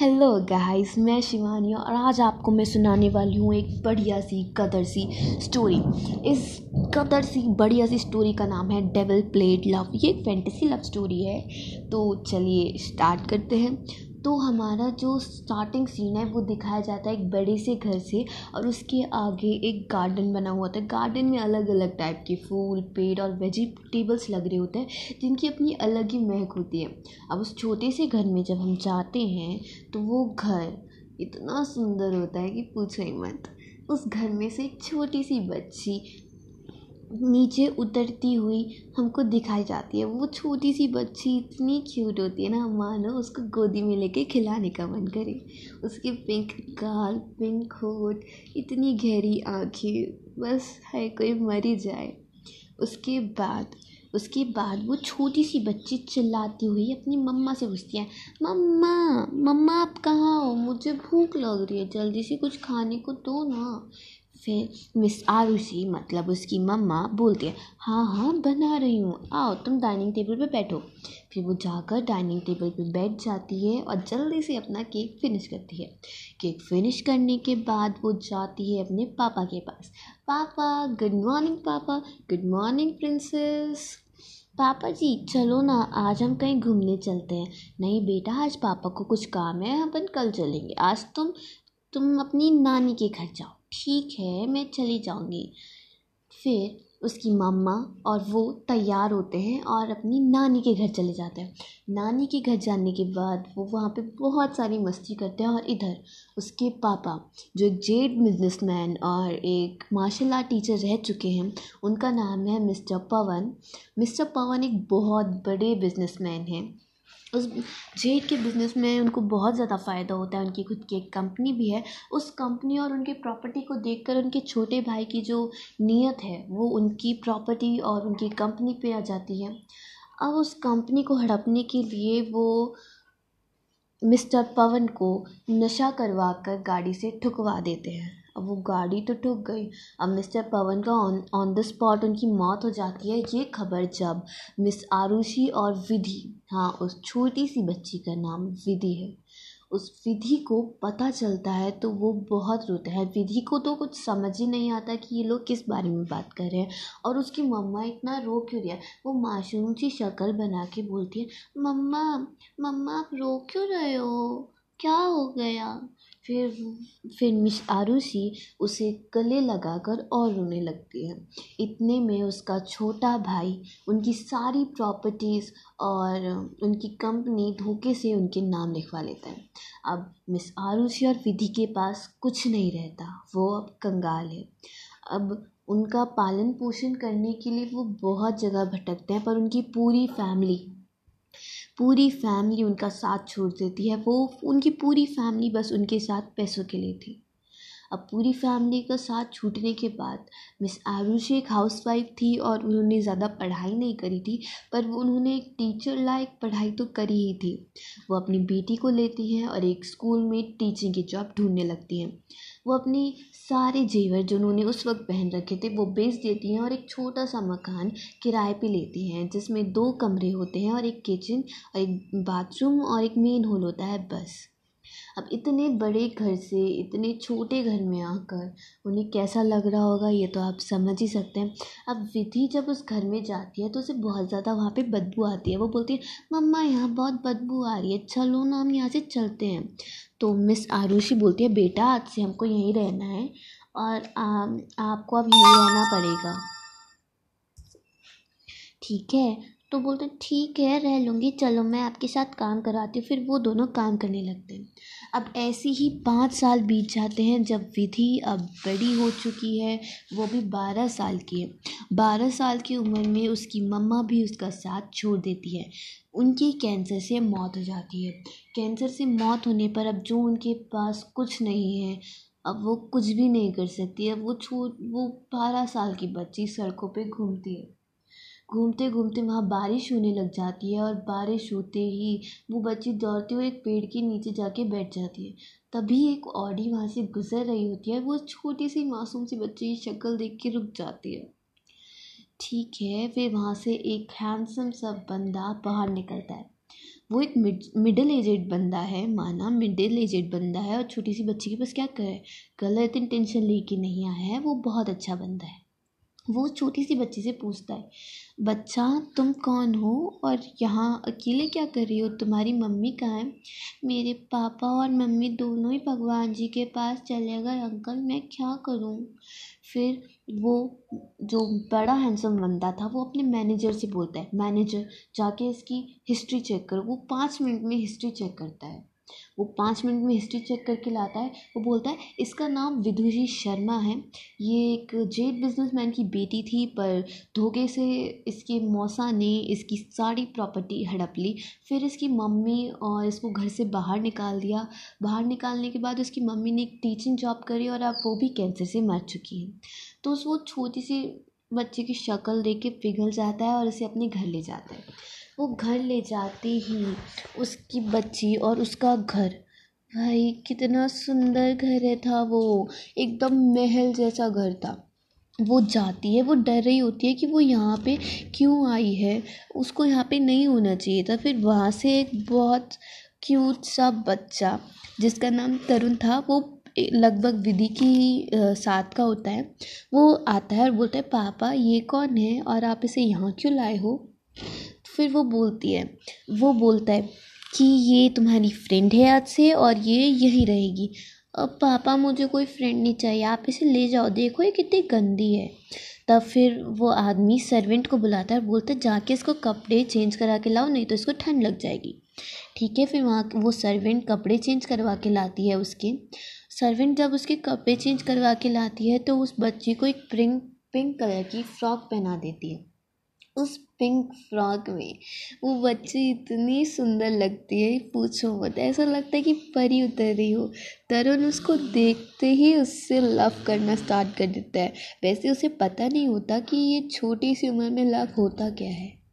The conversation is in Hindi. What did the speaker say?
हेलो गाइस मैं शिवानी और आज आपको मैं सुनाने वाली हूँ एक बढ़िया सी कदर सी स्टोरी इस कदर सी बढ़िया सी स्टोरी का नाम है डेवल प्लेड लव ये एक फैंटेसी लव स्टोरी है। तो चलिए स्टार्ट करते हैं। तो हमारा जो स्टार्टिंग सीन है, वो दिखाया जाता है एक बड़े से घर से और उसके आगे एक गार्डन बना हुआ होता है। गार्डन में अलग अलग टाइप के फूल, पेड़ और वेजिटेबल्स लग रहे होते हैं, जिनकी अपनी अलग ही महक होती है। अब उस छोटे से घर में जब हम जाते हैं तो वो घर इतना सुंदर होता है कि पूछो ही मत। उस घर में से एक छोटी सी बच्ची नीचे उतरती हुई हमको दिखाई जाती है। वो छोटी सी बच्ची इतनी क्यूट होती है ना मानो उसको गोदी में लेके खिलाने का मन करे। उसके पिंक गाल पिंक होठ इतनी गहरी आँखें, बस है कोई मर ही जाए। उसके बाद उसके बाद वो छोटी सी बच्ची चिल्लाती हुई अपनी मम्मा से पूछती है, मम्मा मम्मा आप कहाँ हो? मुझे भूख लग रही है, जल्दी से कुछ खाने को दो ना। फिर मिस आरुषि मतलब उसकी मम्मा बोलती है हाँ हाँ बना रही हूँ। आओ, तुम डाइनिंग टेबल पे बैठो। फिर वो जाकर डाइनिंग टेबल पे बैठ जाती है और जल्दी से अपना केक फिनिश करती है। केक फिनिश करने के बाद वो जाती है अपने पापा के पास। पापा गुड मॉर्निंग पापा। गुड मॉर्निंग प्रिंसेस पापा जी, चलो ना, आज हम कहीं घूमने चलते हैं। नहीं बेटा, आज पापा को कुछ काम है अपन कल चलेंगे। आज तुम तुम अपनी नानी के घर जाओ। ठीक है, मैं चली जाऊँगी। फिर उसकी मम्मा और वो तैयार होते हैं और अपनी नानी के घर चले जाते हैं। नानी के घर जाने के बाद वो वहाँ पे बहुत सारी मस्ती करते हैं और इधर उसके पापा, जो एक जेड बिजनेसमैन और एक मार्शल आर्ट टीचर रह चुके हैं, उनका नाम है मिस्टर पवन। मिस्टर पवन एक बहुत बड़े बिजनेसमैन हैं। उस जेड के बिज़नेस में उनको बहुत ज़्यादा फ़ायदा होता है, उनकी खुद की एक कंपनी भी है। उस कंपनी और उनकी प्रॉपर्टी को देखकर उनके छोटे भाई की जो नीयत है, वो उनकी प्रॉपर्टी और उनकी कंपनी पे आ जाती है। अब उस कंपनी को हड़पने के लिए वो मिस्टर पवन को नशा करवा कर गाड़ी से ठुकवा देते हैं। अब वो गाड़ी तो ठुक गई। अब मिस्टर पवन का ऑन ऑन द स्पॉट उनकी मौत हो जाती है, ये खबर जब मिस आरुषि और विधि हाँ उस छोटी सी बच्ची का नाम विधि है, उस विधि को पता चलता है तो वो बहुत रोता है। विधि को तो कुछ समझ ही नहीं आता कि ये लोग किस बारे में बात कर रहे हैं, और उसकी मम्मा इतना रो क्यों रही है? वो मासूम सी शक्ल बना के बोलती है, मम्मा मम्मा, आप रो क्यों रहे हो? क्या हो गया? फिर फिर मिस आरुषि उसे गले लगाकर और रोने लगती है। इतने में उसका छोटा भाई, उनकी सारी प्रॉपर्टीज़ और उनकी कंपनी धोखे से उनके नाम लिखवा लेता है। अब मिस आरुषि और विधि के पास कुछ नहीं रहता, वो अब कंगाल है। अब उनका पालन पोषण करने के लिए वो बहुत जगह भटकते हैं, पर उनकी पूरी फैमिली पूरी फैमिली उनका साथ छोड़ देती है। वो, उनकी पूरी फैमिली बस उनके साथ पैसों के लिए थी। अब पूरी फैमिली का साथ छूटने के बाद मिस आरुषि एक हाउस वाइफ थी और उन्होंने ज़्यादा पढ़ाई नहीं करी थी, पर वो उन्होंने एक टीचर लायक पढ़ाई तो करी ही थी। वो अपनी बेटी को लेती हैं और एक स्कूल में टीचिंग की जॉब ढूँढने लगती हैं। वो अपनी सारे जेवर जो उन्होंने उस वक्त पहन रखे थे, वो बेच देती हैं और एक छोटा सा मकान किराए पे लेती हैं, जिसमें दो कमरे होते हैं और एक किचन और एक बाथरूम और एक मेन हॉल होता है, बस। अब इतने बड़े घर से, इतने छोटे घर में आकर उन्हें कैसा लग रहा होगा, ये तो आप समझ ही सकते हैं। अब विधि जब उस घर में जाती है तो उसे बहुत ज़्यादा वहाँ पे बदबू आती है। वो बोलती है, मम्मा, यहाँ बहुत बदबू आ रही है, चलो ना, हम यहाँ से चलते हैं। तो मिस आरुषि बोलती है बेटा आज से हमको यहीं रहना है और आ, आपको अब यहीं रहना पड़ेगा। ठीक है? तो बोलते ठीक है रह लूँगी चलो मैं आपके साथ काम कराती हूँ। फिर वो दोनों काम करने लगते हैं। अब ऐसे ही पाँच साल बीत जाते हैं जब विधि अब बड़ी हो चुकी है, वो भी बारह साल की है। बारह साल की उम्र में उसकी मम्मा भी उसका साथ छोड़ देती है। उनकी कैंसर से मौत हो जाती है। कैंसर से मौत होने पर अब जो उनके पास कुछ नहीं है, अब वो कुछ भी नहीं कर सकती। अब वो छोट वो बारह साल की बच्ची सड़कों पे घूमती है। घूमते घूमते वहाँ बारिश होने लग जाती है और बारिश होते ही वो बच्ची दौड़ते हुए एक पेड़ के नीचे जाके बैठ जाती है। तभी एक ऑडी वहाँ से गुजर रही होती है वो छोटी सी मासूम सी बच्ची की शक्ल देख के रुक जाती है। ठीक है, फिर वहाँ से एक हैंडसम सा बंदा बाहर निकलता है। वो एक मिडिल एजेड बंदा है, माना मिडिल एजेड बंदा है और छोटी सी बच्ची के पास क्या करे, गलत इंटेंशन लेके नहीं आया है, वो बहुत अच्छा बंदा है। वो छोटी सी बच्ची से पूछता है, बच्चा, तुम कौन हो और यहाँ अकेले क्या कर रही हो? तुम्हारी मम्मी कहाँ है? मेरे पापा और मम्मी दोनों ही भगवान जी के पास चले गए। अंकल, मैं क्या करूँ? फिर वो जो बड़ा हैंडसम बंदा था, वो अपने मैनेजर से बोलता है। मैनेजर जाके इसकी हिस्ट्री चेक करो। वो पाँच मिनट में हिस्ट्री चेक करता है। वो पाँच मिनट में हिस्ट्री चेक करके लाता है, वो बोलता है, इसका नाम विदुषी शर्मा है। ये एक जेट बिजनेसमैन की बेटी थी, पर धोखे से इसके मौसा ने इसकी सारी प्रॉपर्टी हड़प ली। फिर इसकी मम्मी और इसको घर से बाहर निकाल दिया। बाहर निकालने के बाद उसकी मम्मी ने एक टीचिंग जॉब करी और अब वो भी कैंसर से मर चुकी है। तो उस वो छोटी सी बच्चे की शक्ल देख के पिघल जाता है और इसे अपने घर ले जाता है। वो घर ले जाते ही उसकी बच्ची और उसका घर। भाई, कितना सुंदर घर है था वो। एकदम महल जैसा घर था। वो जाती है, वो डर रही होती है कि वो यहाँ पे क्यों आई है। उसको यहाँ पे नहीं होना चाहिए था। फिर वहाँ से एक बहुत क्यूट सा बच्चा, जिसका नाम तरुण था, वो लगभग विधि की साथ का होता है, वो आता है और बोलता है, पापा, ये कौन है? और आप इसे यहाँ क्यों लाए हो? फिर वो बोलती है, वो बोलता है कि ये तुम्हारी फ्रेंड है आज से और ये यहीं रहेगी। अब पापा, मुझे कोई फ्रेंड नहीं चाहिए, आप इसे ले जाओ। देखो ये कितनी गंदी है। तब फिर वो आदमी सर्वेंट को बुलाता है और बोलता है, जाके इसको कपड़े चेंज करा के लाओ, नहीं तो इसको ठंड लग जाएगी। ठीक है, फिर वहाँ वो सर्वेंट कपड़े चेंज करवा के लाती है उसके। सर्वेंट जब उसके कपड़े चेंज करवा के लाती है तो उस बच्ची को एक पिंक पिंक कलर की फ्रॉक पहना देती है। उस पिंक फ्रॉक में। वो बच्ची इतनी सुंदर लगती है, पूछो मत। ऐसा लगता है कि परी उतर रही हो। तरुण उसको देखते ही उससे लव करना स्टार्ट कर देता है। वैसे उसे पता नहीं होता कि ये छोटी सी उम्र में लव होता क्या है।